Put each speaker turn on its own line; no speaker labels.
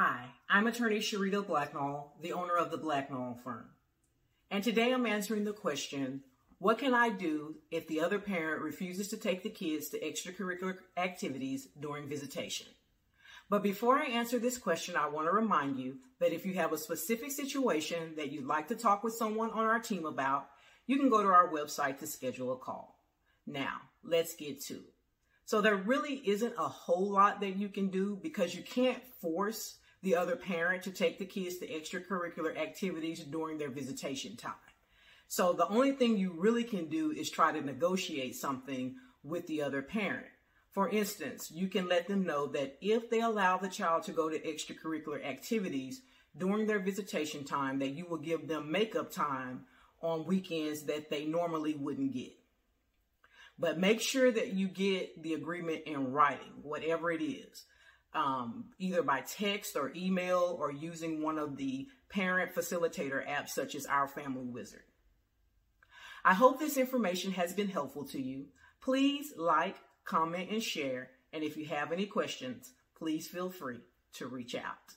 Hi, I'm attorney Sharita Blacknall, the owner of the Blacknall firm. And today I'm answering the question, what can I do if the other parent refuses to take the kids to extracurricular activities during visitation? But before I answer this question, I want to remind you that if you have a specific situation that you'd like to talk with someone on our team about, you can go to our website to schedule a call. Now, let's get to it. So there really isn't a whole lot that you can do because you can't force the other parent to take the kids to extracurricular activities during their visitation time. So the only thing you really can do is try to negotiate something with the other parent. For instance, you can let them know that if they allow the child to go to extracurricular activities during their visitation time, that you will give them makeup time on weekends that they normally wouldn't get. But make sure that you get the agreement in writing, whatever it is, um, either by text or email or using one of the parent facilitator apps such as Our Family Wizard. I hope this information has been helpful to you. Please like, comment, and share. And if you have any questions, please feel free to reach out.